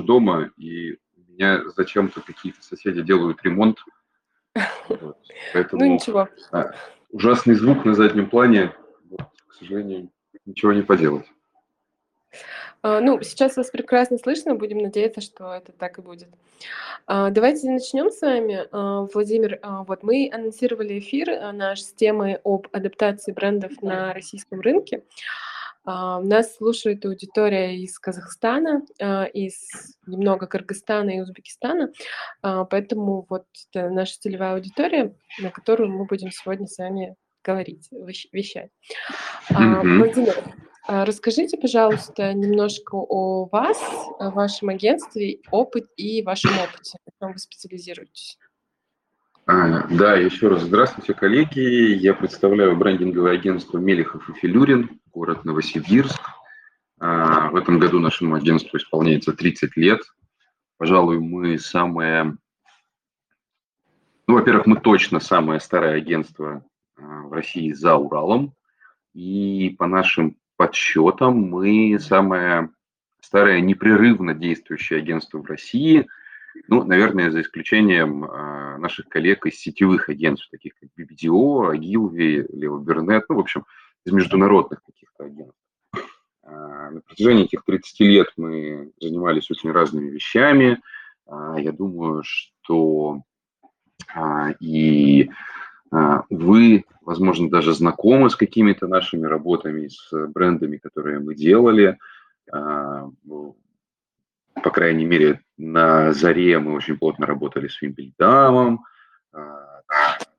дома, и у меня зачем-то какие-то соседи делают ремонт. Вот. Поэтому Ну ничего. а, ужасный звук на заднем плане, вот, к сожалению, ничего не поделать. А, Ну, сейчас вас прекрасно слышно, будем надеяться, что это так и будет. А, Давайте начнем с вами. А, Владимир, вот мы анонсировали эфир наш с темой об адаптации брендов на российском рынке. А, Нас слушает аудитория из Казахстана, а, из немного Кыргызстана и Узбекистана, А, поэтому вот это наша целевая аудитория, на которую мы будем сегодня с вами говорить, вещ- вещать. Мгм. Владимир, расскажите, пожалуйста, немножко о вас, о вашем агентстве, опыт и вашем опыте, на чем вы специализируетесь. А, Да, еще раз здравствуйте, коллеги. Я представляю брендинговое агентство Мелехов и Филюрин, город Новосибирск. А, В этом году нашему агентству исполняется 30 лет. Пожалуй, мы самое... Ну, во-первых, мы точно самое старое агентство а, в России за Уралом. И по нашим подсчетам мы самое старое непрерывно действующее агентство в России – ну, наверное, за исключением а, наших коллег из сетевых агентств, таких как BBDO, Agilvi, Burnett, ну, в общем, из международных каких-то агентств. А, на протяжении этих 30 лет мы занимались очень разными вещами. А, я думаю, что а, и а, вы, возможно, даже знакомы с какими-то нашими работами, с брендами, которые мы делали. А, по крайней мере, на заре мы очень плотно работали с Вимбельдамом, а,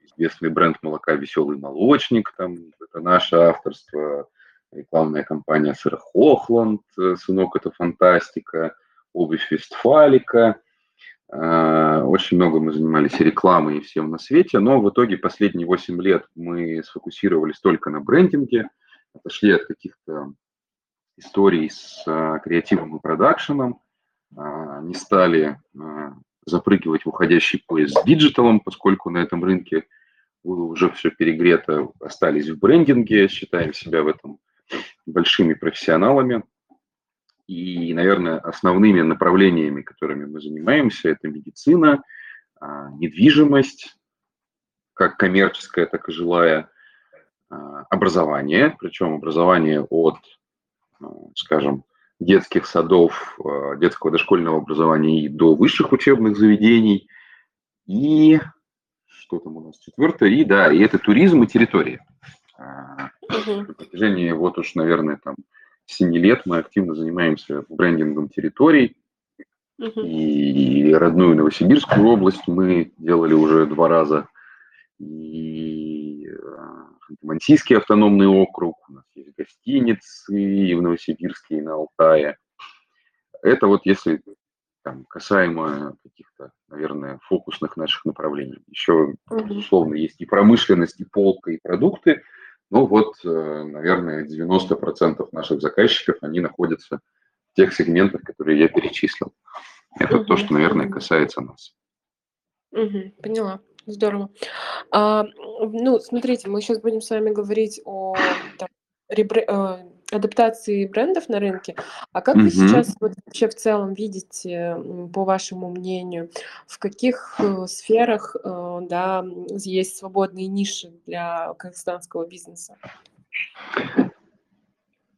известный бренд молока «Веселый молочник», там, это наше авторство, рекламная кампания «Сыра Хохланд», э, «Сынок, это фантастика», «Обувь Вестфалика». А, Очень много мы занимались рекламой и всем на свете, но в итоге последние 8 лет мы сфокусировались только на брендинге, отошли от каких-то историй с а, креативом и продакшеном, не стали а, запрыгивать в уходящий поезд с диджиталом, поскольку на этом рынке было уже все перегрето, остались в брендинге, считаем себя в этом большими профессионалами. И, наверное, основными направлениями, которыми мы занимаемся, это медицина, а, недвижимость, как коммерческая, так и жилая, а, образование, причем образование от, а, скажем, детских садов, а, детского дошкольного образования и до высших учебных заведений. И что там у нас четвертое? И да, и это туризм и территория. Мгм. На протяжении вот уж, наверное, там 7 лет мы активно занимаемся брендингом территорий. И родную Новосибирскую область мы делали уже два раза. И Ханты-Мансийский автономный округ, у нас есть гостиницы и в Новосибирске, и на Алтае. Это вот если там, касаемо каких-то, наверное, фокусных наших направлений. Еще, безусловно, есть и промышленность, и полка, и продукты. Но вот, э, наверное, 90% наших заказчиков, они находятся в тех сегментах, которые я перечислил. Это то, что, наверное, касается нас. Мгм. Поняла. Здорово. А, ну, смотрите, мы сейчас будем с вами говорить о там, ребре- э, адаптации брендов на рынке. А как вы Мгм. сейчас вот вообще в целом видите, по вашему мнению, в каких э, сферах э, да, есть свободные ниши для казахстанского бизнеса?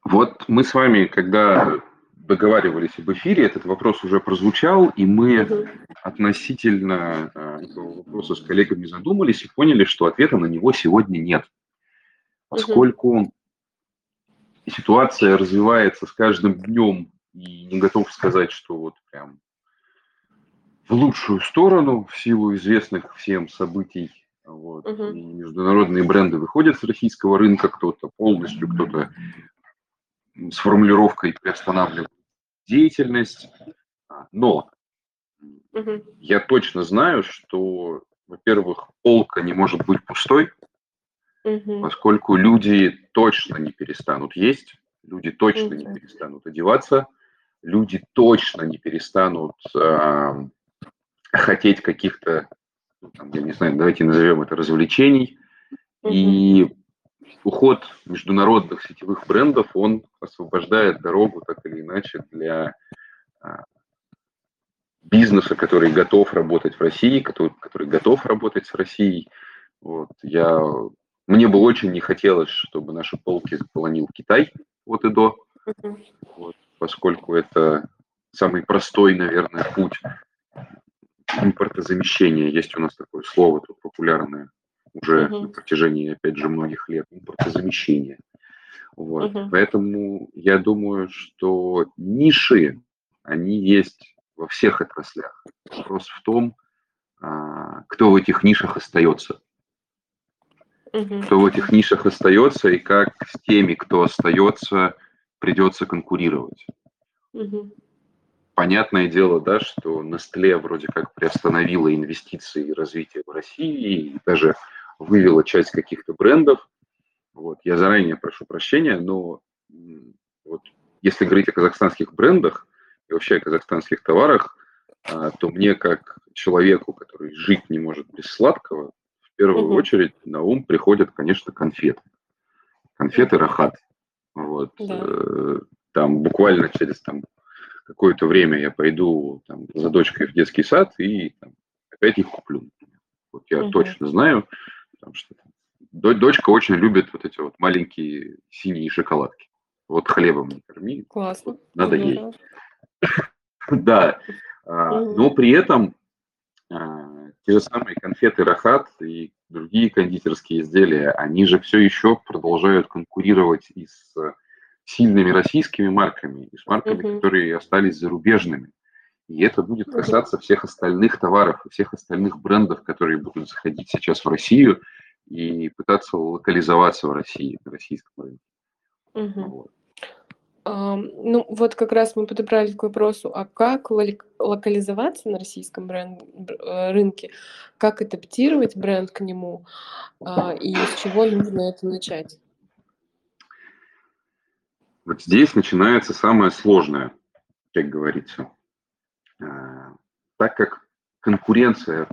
Вот мы с вами, когда договаривались об эфире, этот вопрос уже прозвучал, и мы Мгм. относительно вопроса с коллегами задумались и поняли, что ответа на него сегодня нет. Поскольку ситуация развивается с каждым днем, и не готов сказать, что вот прям в лучшую сторону в силу известных всем событий. Вот. Мгм. И международные бренды выходят с российского рынка, кто-то полностью, кто-то с формулировкой приостанавливает деятельность. Но Мгм. я точно знаю, что, во-первых, полка не может быть пустой, Мгм. поскольку люди точно не перестанут есть, люди точно не Мгм. перестанут одеваться, люди точно не перестанут а, хотеть каких-то, ну, там, я не знаю, давайте назовем это развлечений. Мгм. И уход международных сетевых брендов, он освобождает дорогу так или иначе для а, бизнеса, который готов работать в России, который, который готов работать с Россией. Вот, я, мне бы очень не хотелось, чтобы наши полки заполонил Китай от и до, вот, поскольку это самый простой, наверное, путь импортозамещения. Есть у нас такое слово тут популярное уже uh-huh. на протяжении, опять же, многих лет, импортозамещение. Вот. Uh-huh. Поэтому я думаю, что ниши, они есть во всех отраслях. Вопрос в том, а, кто в этих нишах остается. Кто в этих нишах остается и как с теми, кто остается, придется конкурировать. Понятное дело, да, что Nestle вроде как приостановила инвестиции и развитие в России, и даже вывела часть каких-то брендов. Вот. Я заранее прошу прощения, но вот, если говорить о казахстанских брендах и вообще о казахстанских товарах, а, то мне как человеку, который жить не может без сладкого, в первую угу. очередь на ум приходят, конечно, конфеты. Конфеты Рахат. Вот. Да. Э, там буквально через там, какое-то время я пойду там, за дочкой в детский сад и там, опять их куплю. Вот я угу. точно знаю, потому что дочка очень любит вот эти вот маленькие синие шоколадки. Вот хлебом не корми. Классно. Надо ей. Да. А, но при этом а, те же самые конфеты Рахат и другие кондитерские изделия, они же все еще продолжают конкурировать и с сильными российскими марками, и с марками, которые остались зарубежными. И это будет касаться всех остальных товаров и всех остальных брендов, которые будут заходить сейчас в Россию и пытаться локализоваться в России, на российском рынке. Угу. Вот. Ну, вот как раз мы подобрали к вопросу, а как локализоваться на российском бренд, э, рынке, как адаптировать бренд к нему, uh, и с чего нужно это начать? Вот здесь начинается самое сложное, как говорится. А, так как конкуренция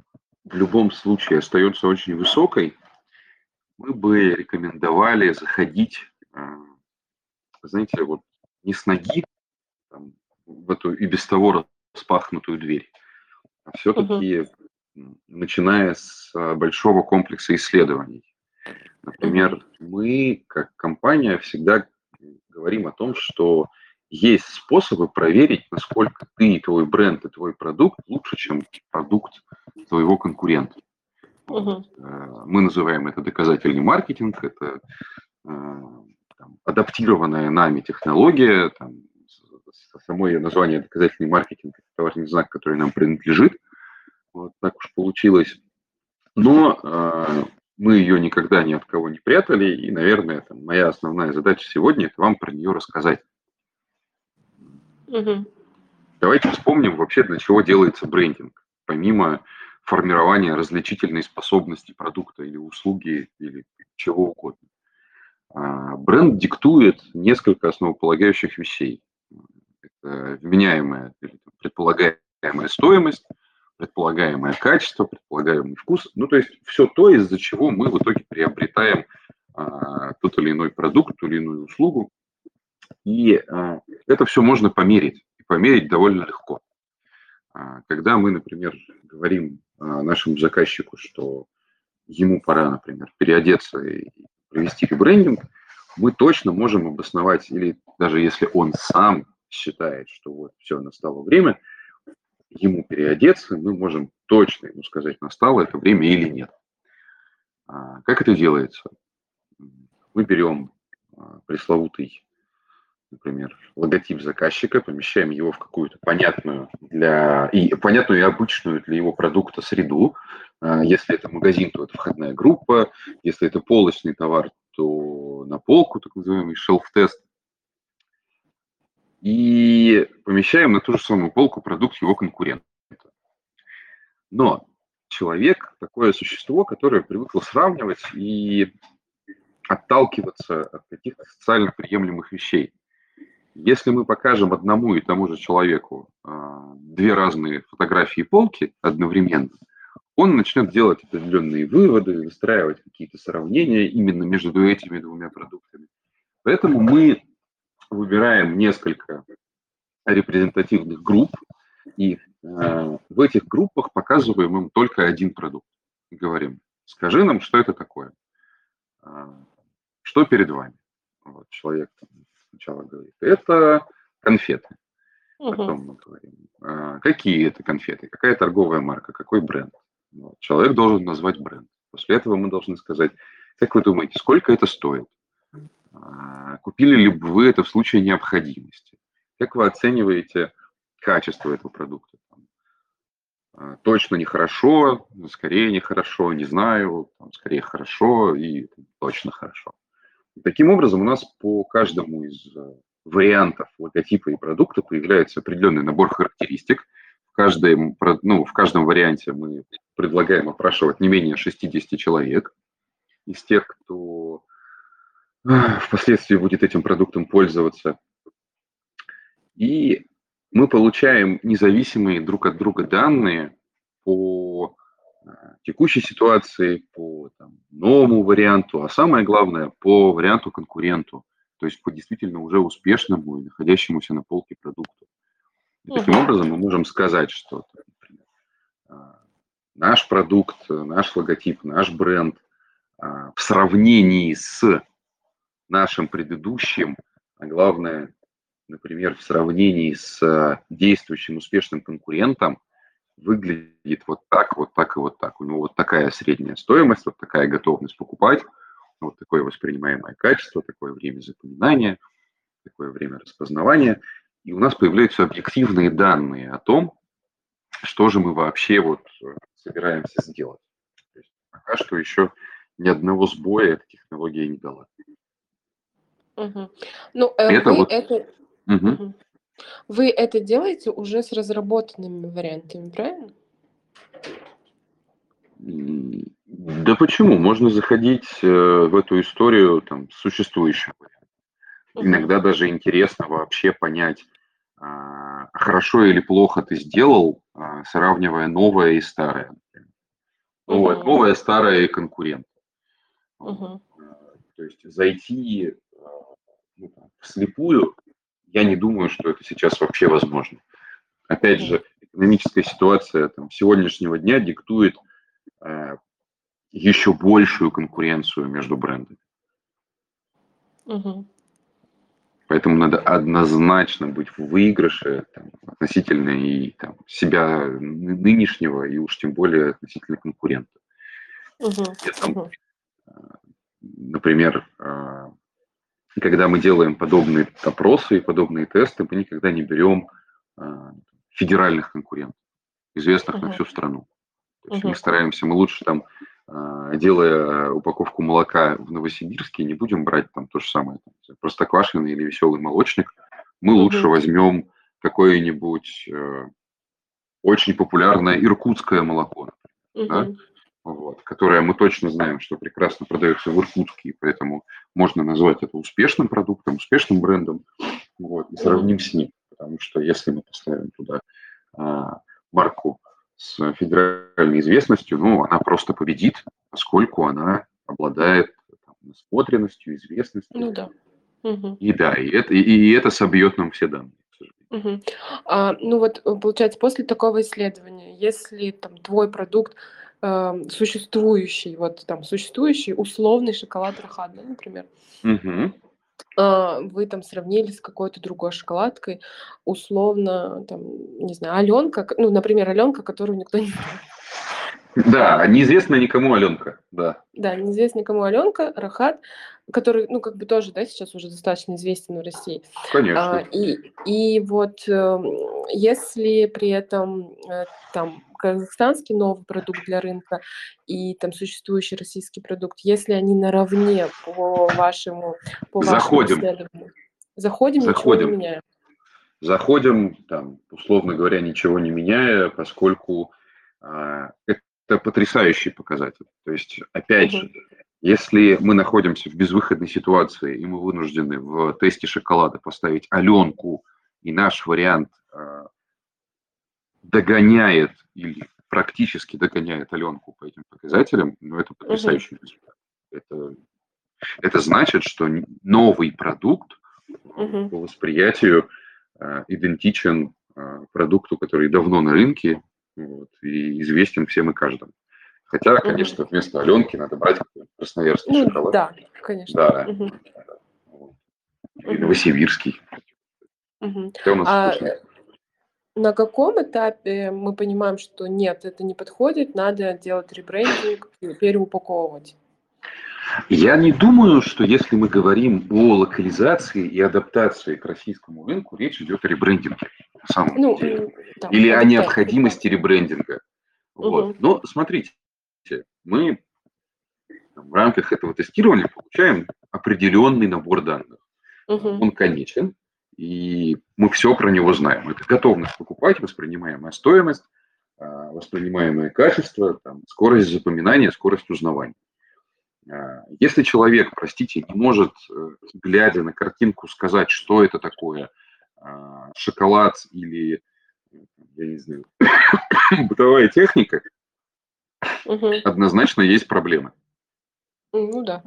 в любом случае остается очень высокой, мы бы рекомендовали заходить, а, знаете, вот не с ноги там, в эту и без того распахнутую дверь, а все-таки uh-huh. начиная с а, большого комплекса исследований. Например, мы как компания всегда говорим о том, что есть способы проверить, насколько ты и твой бренд, и твой продукт лучше, чем продукт твоего конкурента. Угу. Мы называем это доказательный маркетинг, это э, там, адаптированная нами технология, там, само ее название доказательный маркетинг, это товарный знак, который нам принадлежит. Вот так уж получилось. Но э, мы ее никогда ни от кого не прятали, и, наверное, там, моя основная задача сегодня – это вам про нее рассказать. Угу. Давайте вспомним вообще, для чего делается брендинг, помимо формирования различительной способности продукта или услуги или чего угодно. А, бренд диктует несколько основополагающих вещей. Это вменяемая или предполагаемая стоимость, предполагаемое качество, предполагаемый вкус. Ну, то есть все то, из-за чего мы в итоге приобретаем а, тот или иной продукт, ту или иную услугу. И а, это все можно померить, и померить довольно легко. А, когда мы, например, говорим а, нашему заказчику, что ему пора, например, переодеться и провести ребрендинг, мы точно можем обосновать, или даже если он сам считает, что вот все, настало время – ему переодеться, мы можем точно ему сказать, настало это время или нет. А, как это делается? Мы берем а, пресловутый, например, логотип заказчика, помещаем его в какую-то понятную для и понятную и обычную для его продукта среду. А, если это магазин, то это входная группа. Если это полочный товар, то на полку, так называемый шелф-тест и помещаем на ту же самую полку продукт его конкурента. Но человек такое существо, которое привыкло сравнивать и отталкиваться от каких-то социально приемлемых вещей. Если мы покажем одному и тому же человеку а, две разные фотографии полки одновременно, он начнет делать определенные выводы, выстраивать какие-то сравнения именно между этими двумя продуктами. Поэтому мы выбираем несколько репрезентативных групп и э, в этих группах показываем им только один продукт. Говорим, скажи нам, что это такое. Что перед вами? Вот человек сначала говорит, это конфеты. Потом мы говорим, а, какие это конфеты, какая торговая марка, какой бренд. Вот. Человек должен назвать бренд. После этого мы должны сказать, как вы думаете, сколько это стоит? А, купили ли бы вы это в случае необходимости? Как вы оцениваете качество этого продукта? А, точно нехорошо, скорее нехорошо, не знаю, там, скорее хорошо и точно хорошо. Таким образом у нас по каждому из э, вариантов логотипа и продукта появляется определенный набор характеристик. В каждом, ну, в каждом варианте мы предлагаем опрашивать не менее 60 человек из тех, кто впоследствии будет этим продуктом пользоваться. И мы получаем независимые друг от друга данные по текущей ситуации, по там, новому варианту, а самое главное, по варианту конкуренту то есть по действительно уже успешному и находящемуся на полке продукту. И таким образом мы можем сказать, что например, а, наш продукт, наш логотип, наш бренд а, в сравнении с нашим предыдущим, а главное, например, в сравнении с действующим успешным конкурентом, выглядит вот так, вот так и вот так. У него вот такая средняя стоимость, вот такая готовность покупать, вот такое воспринимаемое качество, такое время запоминания, такое время распознавания. И у нас появляются объективные данные о том, что же мы вообще вот э, собираемся сделать. То есть пока что еще ни одного сбоя эта технология не дала. Угу. Ну, э, это вы вот... это... Угу. Вы это делаете уже с разработанными вариантами, правильно? Да почему? Можно заходить э, в эту историю там, существующим Иногда даже интересно вообще понять, а, хорошо или плохо ты сделал, а, сравнивая новое и старое. Новое, угу. новое старое и конкурент. Угу. То есть зайти ну, вслепую, я не думаю, что это сейчас вообще возможно. Опять же, экономическая ситуация там, сегодняшнего дня диктует еще большую конкуренцию между брендами. Угу. Поэтому надо однозначно быть в выигрыше там, относительно и там, себя нынешнего, и уж тем более относительно конкурента. Угу. Там, угу. Например, а, когда мы делаем подобные опросы и подобные тесты, мы никогда не берем а, федеральных конкурентов, известных угу. на всю страну. То есть угу. мы стараемся, мы лучше там а, делая упаковку молока в Новосибирске, не будем брать там то же самое, там, простоквашино или веселый молочник. Мы угу. лучше возьмем какое-нибудь э, очень популярное иркутское молоко, угу. да? Вот, которое мы точно знаем, что прекрасно продается в Иркутске, и поэтому можно назвать это успешным продуктом, успешным брендом, вот, и сравним с ним. Потому что если мы поставим туда а, марку с федеральной известностью, ну, она просто победит, поскольку она обладает там, насмотренностью, известностью. Ну да. Угу. И да, и это, и, и это собьет нам все данные. Угу. А, ну вот, э, получается, после такого исследования, если там твой продукт э, существующий, вот там существующий условный шоколад Рахат, да, например, угу. А, вы там сравнили с какой-то другой шоколадкой, условно, там, не знаю, Аленка, ну, например, Аленка, которую никто не знает. Да, неизвестно никому Аленка, да. Да, неизвестно никому Аленка, Рахат, который, ну, как бы тоже, да, сейчас уже достаточно известен в России. Конечно. А, и, и вот э, если при этом э, там казахстанский новый продукт для рынка и там существующий российский продукт, если они наравне по вашему, по Заходим. исследованию, заходим, Заходим. ничего не меняем. Заходим, там, условно говоря, ничего не меняя, поскольку а, это потрясающий показатель. То есть, опять же, если мы находимся в безвыходной ситуации, и мы вынуждены в тесте шоколада поставить Аленку, и наш вариант а, догоняет или практически догоняет Аленку по этим показателям, ну, это потрясающий угу. результат. Это, это значит, что новый продукт угу. по восприятию э, идентичен э, э, продукту, который давно на рынке вот, и известен всем и каждому. Хотя, конечно, вместо Аленки надо брать красноярский ну, шоколад. Да, конечно. Да. Угу. Или новосибирский. Угу. у нас а, на каком этапе мы понимаем, что нет, это не подходит, надо делать ребрендинг, переупаковывать? Я не думаю, что если мы говорим о локализации и адаптации к российскому рынку, речь идет о ребрендинге. На самом ну, деле. Да, Или о необходимости да. ребрендинга. Вот. Угу. Но смотрите, мы в рамках этого тестирования получаем определенный набор данных. Угу. Он конечен, и мы все про него знаем. Это готовность покупать, воспринимаемая стоимость, а, воспринимаемое качество, там, скорость запоминания, скорость узнавания. А, если человек, простите, не может, э, глядя на картинку, сказать, что это такое, а, шоколад или, я не знаю, бытовая техника, угу. однозначно есть проблемы. Ну да.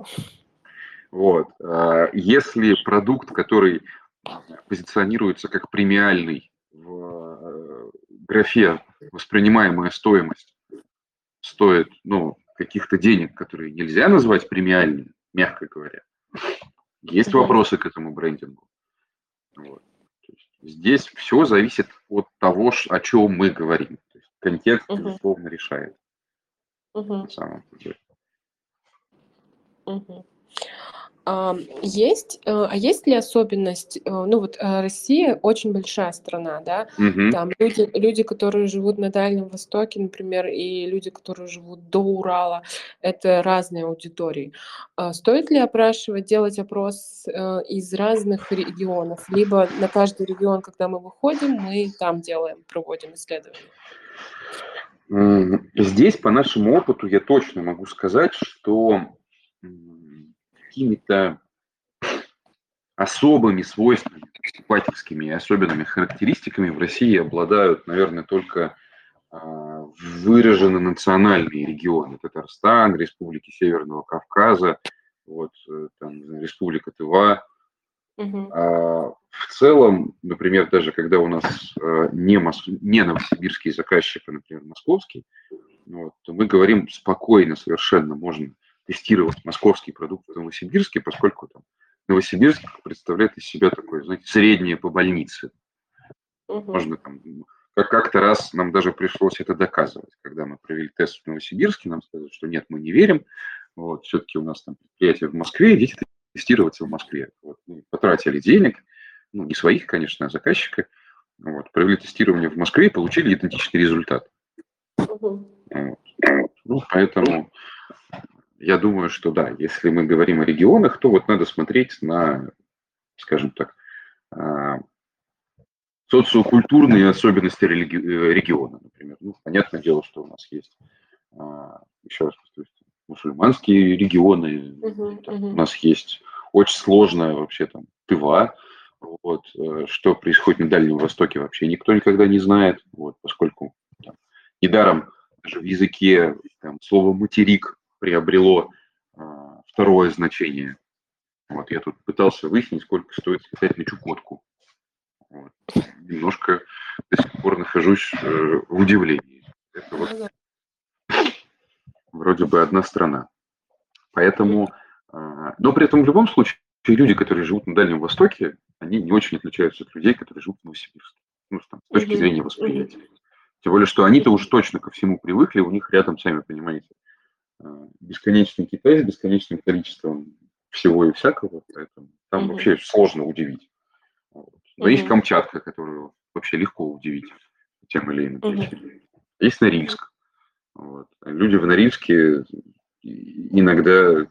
Вот. Если продукт, который позиционируется как премиальный в э, графе воспринимаемая стоимость стоит, ну, каких-то денег, которые нельзя назвать премиальными, мягко говоря. Есть вопросы к этому брендингу. Вот. Здесь все зависит от того, о чем мы говорим. То есть контекст, uh-huh. безусловно, решает. Uh-huh. На самом деле. Uh-huh. Есть, э, а есть ли особенность, э, ну вот э, Россия очень большая страна, да, угу. там люди, люди, которые живут на Дальнем Востоке, например, и люди, которые живут до Урала, это разные аудитории. А стоит ли опрашивать, делать опрос из разных регионов, либо на каждый регион, когда мы выходим, мы там делаем, проводим исследования? Здесь, по нашему опыту, я точно могу сказать, что какими-то особыми свойствами, покупательскими и особенными характеристиками в России обладают, наверное, только а, выражены национальные регионы. Татарстан, Республики Северного Кавказа, вот, э, там, Республика Тыва. Угу. А в целом, например, даже когда у нас э, не, мос... не новосибирский заказчик, а, например, московский, вот, то мы говорим спокойно совершенно, можно тестировать московский продукт в Новосибирске, поскольку там Новосибирск представляет из себя такое, знаете, среднее по больнице. Угу. Можно там, как как-то раз нам даже пришлось это доказывать, когда мы провели тест в Новосибирске, нам сказали, что нет, мы не верим, вот, все-таки у нас там предприятие в Москве, идите тестироваться в Москве. Вот, мы потратили денег, ну, не своих, конечно, а заказчика, вот, провели тестирование в Москве и получили идентичный результат. Угу. Вот. Ну, поэтому я думаю, что да, если мы говорим о регионах, то вот надо смотреть на, скажем так, а, социокультурные особенности религи- э, региона, например. Ну, понятное дело, что у нас есть, а, еще раз повторюсь, мусульманские регионы, uh-huh, uh-huh. у нас есть очень сложная вообще там Тыва, вот, э, что происходит на Дальнем Востоке вообще никто никогда не знает, вот, поскольку там, недаром даже в языке там, слово «материк» приобрело а, второе значение. Вот я тут пытался выяснить, сколько стоит слетать на Чукотку. Вот. Немножко до сих пор нахожусь э, в удивлении. Это вот вроде бы одна страна. Поэтому, э, но при этом в любом случае люди, которые живут на Дальнем Востоке, они не очень отличаются от людей, которые живут в Новосибирске. Ну, там, с точки зрения восприятия. Тем более, что они-то уж точно ко всему привыкли, у них рядом, сами понимаете, Э, бесконечный Китай с бесконечным количеством всего и всякого, поэтому там угу. вообще сложно удивить. Вот. Но угу. есть Камчатка, которую вообще легко удивить тем или иным причинам. Угу. Есть Норильск. Вот. Люди в Норильске иногда,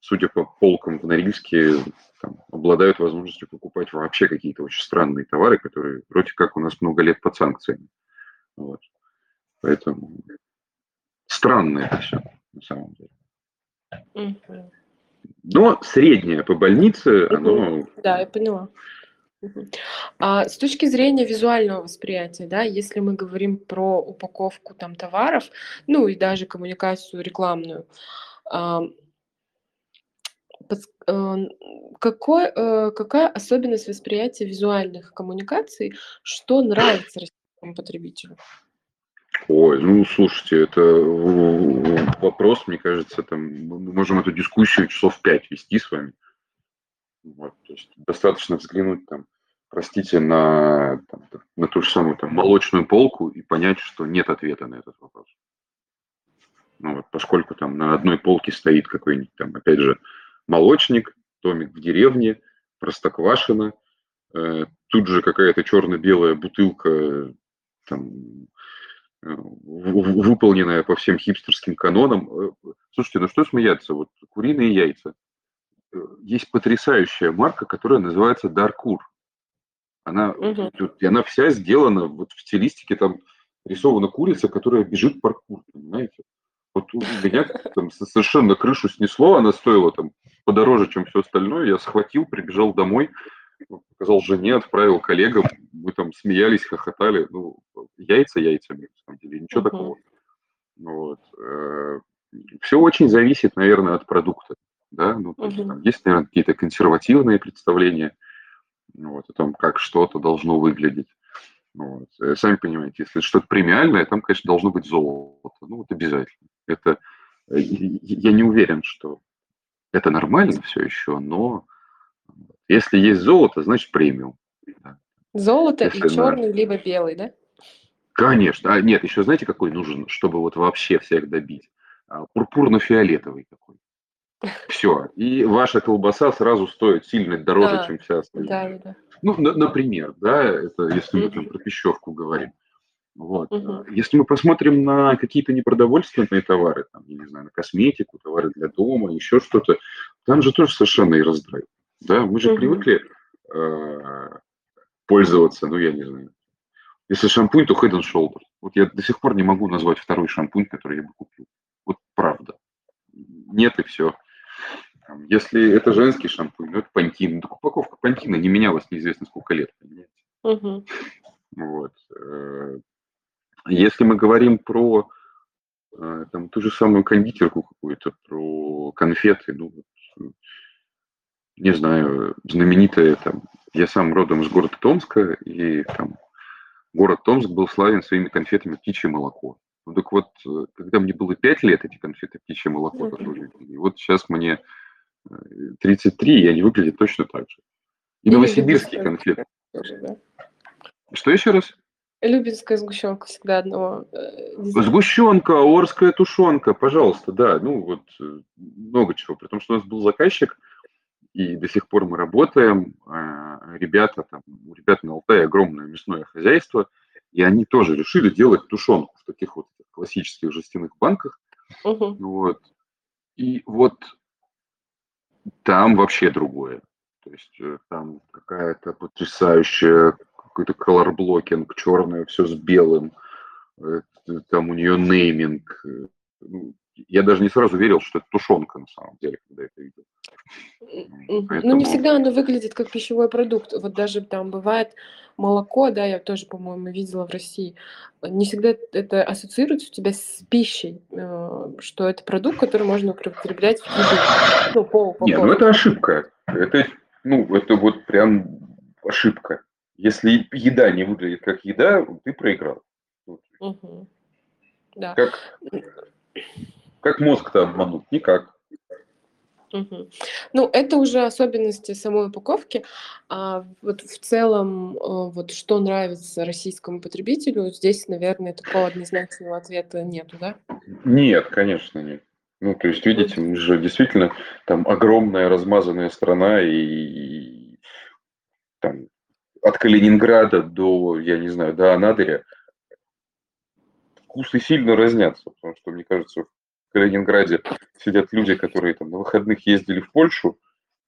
судя по полкам в Норильске, там, обладают возможностью покупать вообще какие-то очень странные товары, которые вроде как у нас много лет под санкциями. Вот. Поэтому странно это все на самом деле. Но среднее по больнице, оно... Да, я поняла. А с точки зрения визуального восприятия, да, если мы говорим про упаковку там товаров, ну и даже коммуникацию рекламную, а, э, какой, э, какая особенность восприятия визуальных коммуникаций, что нравится российскому потребителю? Ой, ну слушайте, это вопрос, мне кажется, там мы можем эту дискуссию часов пять вести с вами. Вот, то есть достаточно взглянуть там, простите, на, там, на ту же самую там, молочную полку и понять, что нет ответа на этот вопрос. Ну, вот, поскольку там на одной полке стоит какой-нибудь там, опять же, молочник, домик в деревне, простоквашино, э, тут же какая-то черно-белая бутылка, там, э, выполненная по всем хипстерским канонам. Э, слушайте, ну что смеяться, вот куриные яйца. Э, есть потрясающая марка, которая называется Даркур. Она, угу. и она вся сделана вот в стилистике, там рисована курица, которая бежит паркур, понимаете? Вот у меня там совершенно крышу снесло, она стоила там подороже, чем все остальное. Я схватил, прибежал домой, показал жене, отправил коллегам. Мы там смеялись, хохотали. Ну, яйца яйцами, деле, ничего uh-huh. такого. Вот. Э, все очень зависит, наверное, от продукта. Да? Ну, uh-huh. есть, там есть, наверное, какие-то консервативные представления вот, о том, как что-то должно выглядеть. Вот. Э, сами понимаете, если что-то премиальное, там, конечно, должно быть золото. Ну, вот обязательно. Это, э, я не уверен, что это нормально все еще, но если есть золото, значит премиум. Золото если и черный, на... либо белый, да? Конечно. А нет, еще знаете, какой нужен, чтобы вот вообще всех добить? А, пурпурно-фиолетовый такой. Все. И ваша колбаса сразу стоит сильно дороже, да. чем вся остальная. Да, да. Ну, на, например, да, это если мы там про пищевку говорим. Вот. Угу. Если мы посмотрим на какие-то непродовольственные товары, там, я не знаю, на косметику, товары для дома, еще что-то, там же тоже совершенно и раздрай. Да, мы же угу. привыкли э, пользоваться, ну, я не знаю, если шампунь, то Head and Shoulders. Вот я до сих пор не могу назвать второй шампунь, который я бы купил. Вот правда. Нет и все. Если это женский шампунь, ну это пантин. Так упаковка пантина не менялась неизвестно сколько лет, понимаете? Угу. Вот. Э, если мы говорим про э, там, ту же самую кондитерку какую-то, про конфеты, ну, вот, не знаю, знаменитые там, я сам родом из города Томска, и там город Томск был славен своими конфетами «Птичье молоко». Ну так вот, э, когда мне было 5 лет, эти конфеты «Птичье молоко» mm-hmm. и вот сейчас мне 33, и они выглядят точно так же. И, и новосибирские конфеты. Тоже, да? Что еще раз? Любинская сгущенка всегда одного. Э, сгущенка, орская тушенка, пожалуйста, да. Ну вот э, много чего. При том, что у нас был заказчик, и до сих пор мы работаем. А, ребята, там, у ребят на Алтае огромное мясное хозяйство, и они тоже решили делать тушенку в таких вот классических жестяных банках. Угу. Вот. И вот там вообще другое. То есть э, там какая-то потрясающая какой-то колорблокинг, черное, все с белым. Там у нее нейминг. Ну, я даже не сразу верил, что это тушенка на самом деле, когда это видел. Поэтому... Ну, не всегда оно выглядит как пищевой продукт. Вот даже там бывает молоко, да, я тоже, по-моему, видела в России. Не всегда это ассоциируется у тебя с пищей, э, что это продукт, который можно употреблять в еду. Ну, по, по, Нет, ну это ошибка. Это, ну, это вот прям ошибка. Если еда не выглядит как еда, ты проиграл. Угу. Да. Как, как мозг-то обмануть? Никак. Угу. Ну, это уже особенности самой упаковки. А вот в целом, э, вот что нравится российскому потребителю, здесь, наверное, такого однозначного ответа нету, да? Нет, конечно, нет. Ну, то есть, видите, мы же действительно там огромная размазанная страна, и, и там от Калининграда до, я не знаю, до Анадыря вкусы сильно разнятся, потому что, мне кажется, в Калининграде сидят люди, которые там на выходных ездили в Польшу,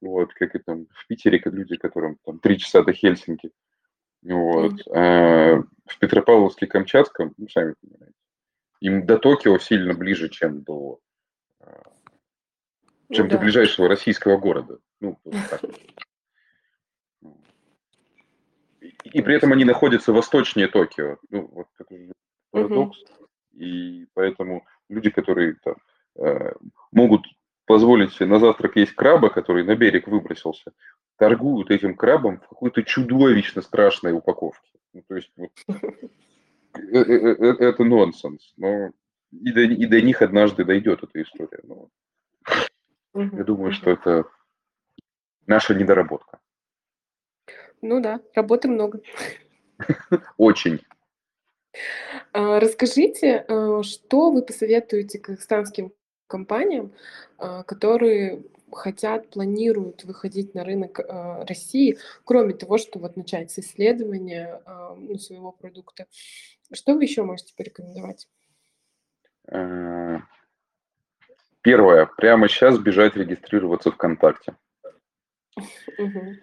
вот, как и там в Питере, как люди, которым там три часа до Хельсинки, вот, а в Петропавловске-Камчатском, ну, сами понимаете, им до Токио сильно ближе, чем до, чем ну, до да. ближайшего российского города. Ну, вот так. И при этом они находятся восточнее Токио. Ну, вот это парадокс. Угу. И поэтому люди, которые там, э, могут позволить себе на завтрак есть краба, который на берег выбросился, торгуют этим крабом в какой-то чудовищно страшной упаковке. Ну, то есть вот, э, э, это нонсенс. Но и до, и до них однажды дойдет эта история. Но я думаю, что это наша недоработка. Ну да, работы много. Очень. А, расскажите, а, что вы посоветуете казахстанским компаниям, а, которые хотят, планируют выходить на рынок России, кроме того, что вот начать с исследования ну, своего продукта. Что вы еще можете порекомендовать? Первое. Прямо сейчас бежать регистрироваться ВКонтакте. Угу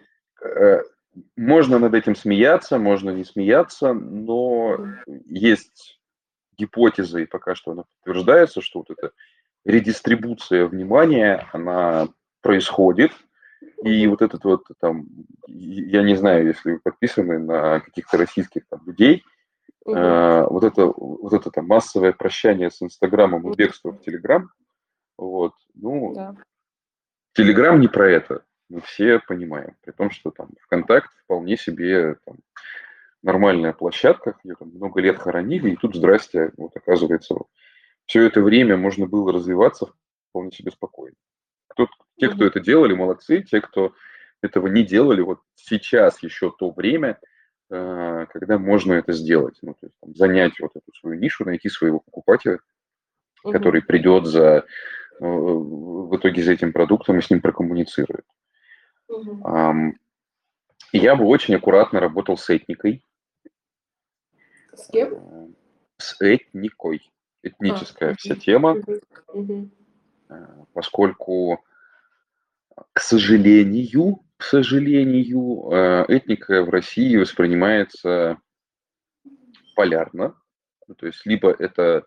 можно над этим смеяться, можно не смеяться, но есть гипотеза, и пока что она подтверждается, что вот эта редистрибуция внимания, она происходит, и вот этот вот там, я не знаю, если вы подписаны на каких-то российских там людей, угу. э, вот это вот это там массовое прощание с Инстаграмом и бегство в Телеграм, вот, ну, да. Телеграм не про это мы все понимаем. При том, что там ВКонтакте вполне себе там, нормальная площадка, ее там много лет хоронили, и тут, здрасте, вот оказывается, вот, все это время можно было развиваться вполне себе спокойно. Кто, те, кто это делали, молодцы, те, кто этого не делали, вот сейчас еще то время, э, когда можно это сделать, ну, то есть там, занять вот эту свою нишу, найти своего покупателя, угу. который придет за э, в итоге за этим продуктом и с ним прокоммуницирует. Угу. Я бы очень аккуратно работал с этникой. С кем? С этникой. Этническая а, вся угу. тема. Угу. Поскольку, к сожалению, к сожалению, э, этника в России воспринимается полярно. Ну, то есть либо это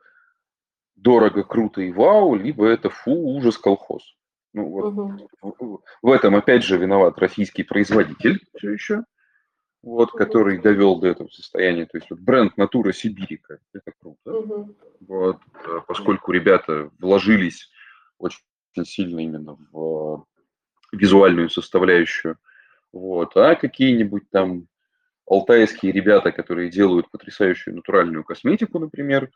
дорого, круто и вау, либо это фу, ужас, колхоз. Ну, вот угу. В этом, опять же, виноват российский производитель все еще, вот, угу. который довел до этого состояния. То есть вот бренд Натура Сибирика, это круто. Угу. Вот, э, поскольку ребята вложились очень сильно именно в визуальную составляющую. Вот. А какие-нибудь там алтайские ребята, которые делают потрясающую натуральную косметику, например,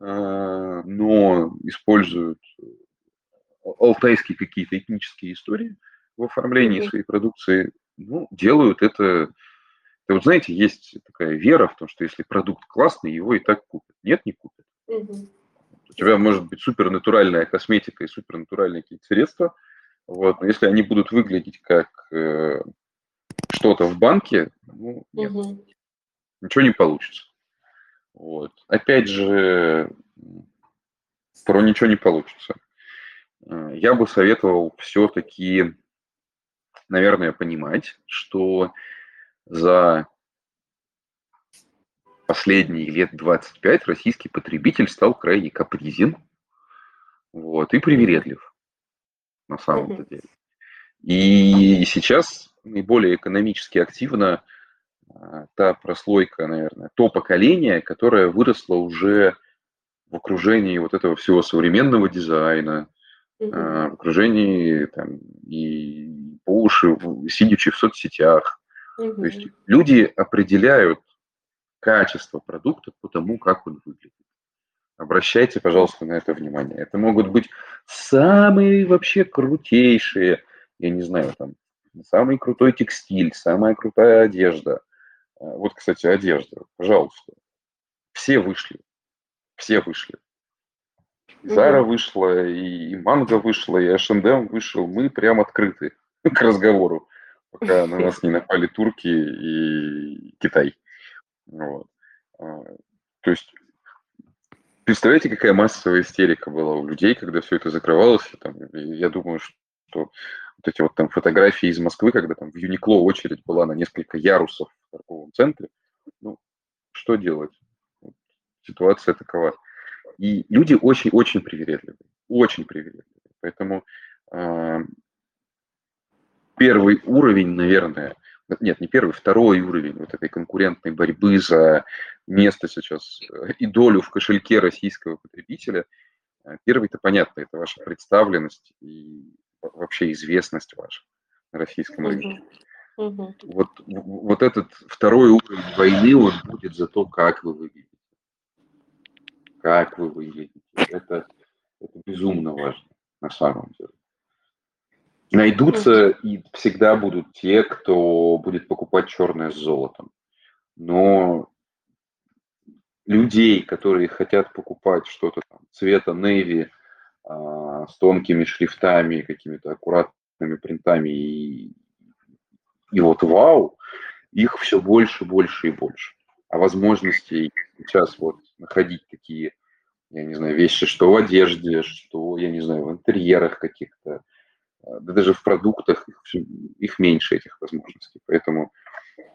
э, но используют алтайские какие-то этнические истории в оформлении своей продукции, ну, делают это. И вот знаете, есть такая вера в том, что если продукт классный, его и так купят. Нет, не купят. Mm-hmm. У тебя может быть супернатуральная косметика и супернатуральные какие-то средства, вот, но если они будут выглядеть как э, что-то в банке, ну, нет, угу. ничего не получится. Вот. Опять же, про ничего не получится. Э, я бы советовал все-таки, наверное, понимать, что за последние лет 25 российский потребитель стал крайне капризен вот, и привередлив на самом-то деле. И сейчас наиболее экономически активна э, та прослойка, наверное, то поколение, которое выросло уже в окружении вот этого всего современного дизайна, Угу. в окружении там, и по уши, сидячи в соцсетях. Угу. То есть люди определяют качество продукта по тому, как он выглядит. Обращайте, пожалуйста, на это внимание. Это могут быть самые вообще крутейшие, я не знаю, там, самый крутой текстиль, самая крутая одежда. А, вот, кстати, одежда, пожалуйста. Все вышли. Все вышли. Зара вышла, и Манго вышла, и H&M вышел. Мы прям открыты к разговору, пока на нас не напали турки и Китай. Вот. А, то есть представляете, какая массовая истерика была у людей, когда все это закрывалось. Там, я думаю, что вот эти вот там фотографии из Москвы, когда там в Юникло очередь была на несколько ярусов в торговом центре, ну, что делать? Ситуация такова. И люди очень-очень привередливы, очень привередливы. Поэтому э, первый уровень, наверное, нет, не первый, второй уровень вот этой конкурентной борьбы за место сейчас э, и долю в кошельке российского потребителя, Первый-то понятно, это ваша представленность и вообще известность ваша на российском рынке. Мгм. Вот, вот этот второй уровень войны, он будет за то, как вы выглядите. Как вы выглядите. Это, это безумно важно на самом деле. Найдутся и всегда будут те, кто будет покупать черное с золотом. Но людей, которые хотят покупать что-то там цвета navy а, с тонкими шрифтами, какими-то аккуратными принтами и, и вот вау, их все больше, больше и больше. А возможностей сейчас вот находить такие, я не знаю, вещи, что в одежде, что, я не знаю, в интерьерах каких-то, а, да даже в продуктах их, их меньше этих возможностей. Поэтому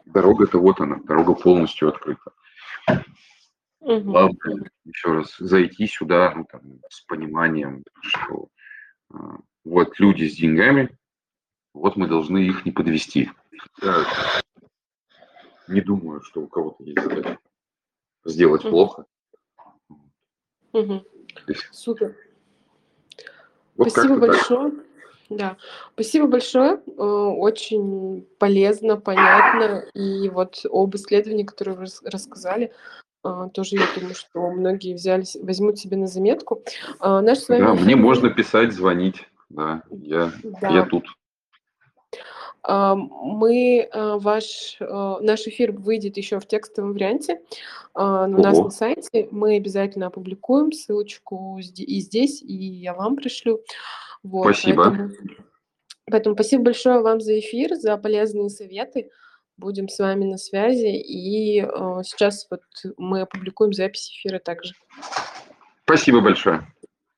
дорога-то вот она, дорога полностью открыта. Угу. Главное, еще раз, зайти сюда ну, там, с пониманием, что э, вот люди с деньгами, вот мы должны их не подвести. Я не думаю, что у кого-то есть задача сделать угу. плохо. Угу. Супер. Вот Спасибо большое. Так. Да, спасибо большое. Э, очень полезно, понятно. И вот об исследовании, которые вы рассказали, э, тоже я думаю, что многие взялись, возьмут себе на заметку. Э, наш с вами... Да, мне можно писать, звонить. Да, я, да. я тут. Мы, ваш, наш эфир выйдет еще в текстовом варианте у нас на сайте. Мы обязательно опубликуем ссылочку и здесь, и я вам пришлю. Вот, спасибо. Поэтому, поэтому спасибо большое вам за эфир, за полезные советы. Будем с вами на связи. И э, сейчас вот мы опубликуем запись эфира также. Спасибо большое.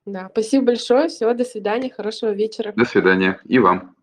Да, спасибо большое. Всего, до свидания, хорошего вечера. До свидания. И вам.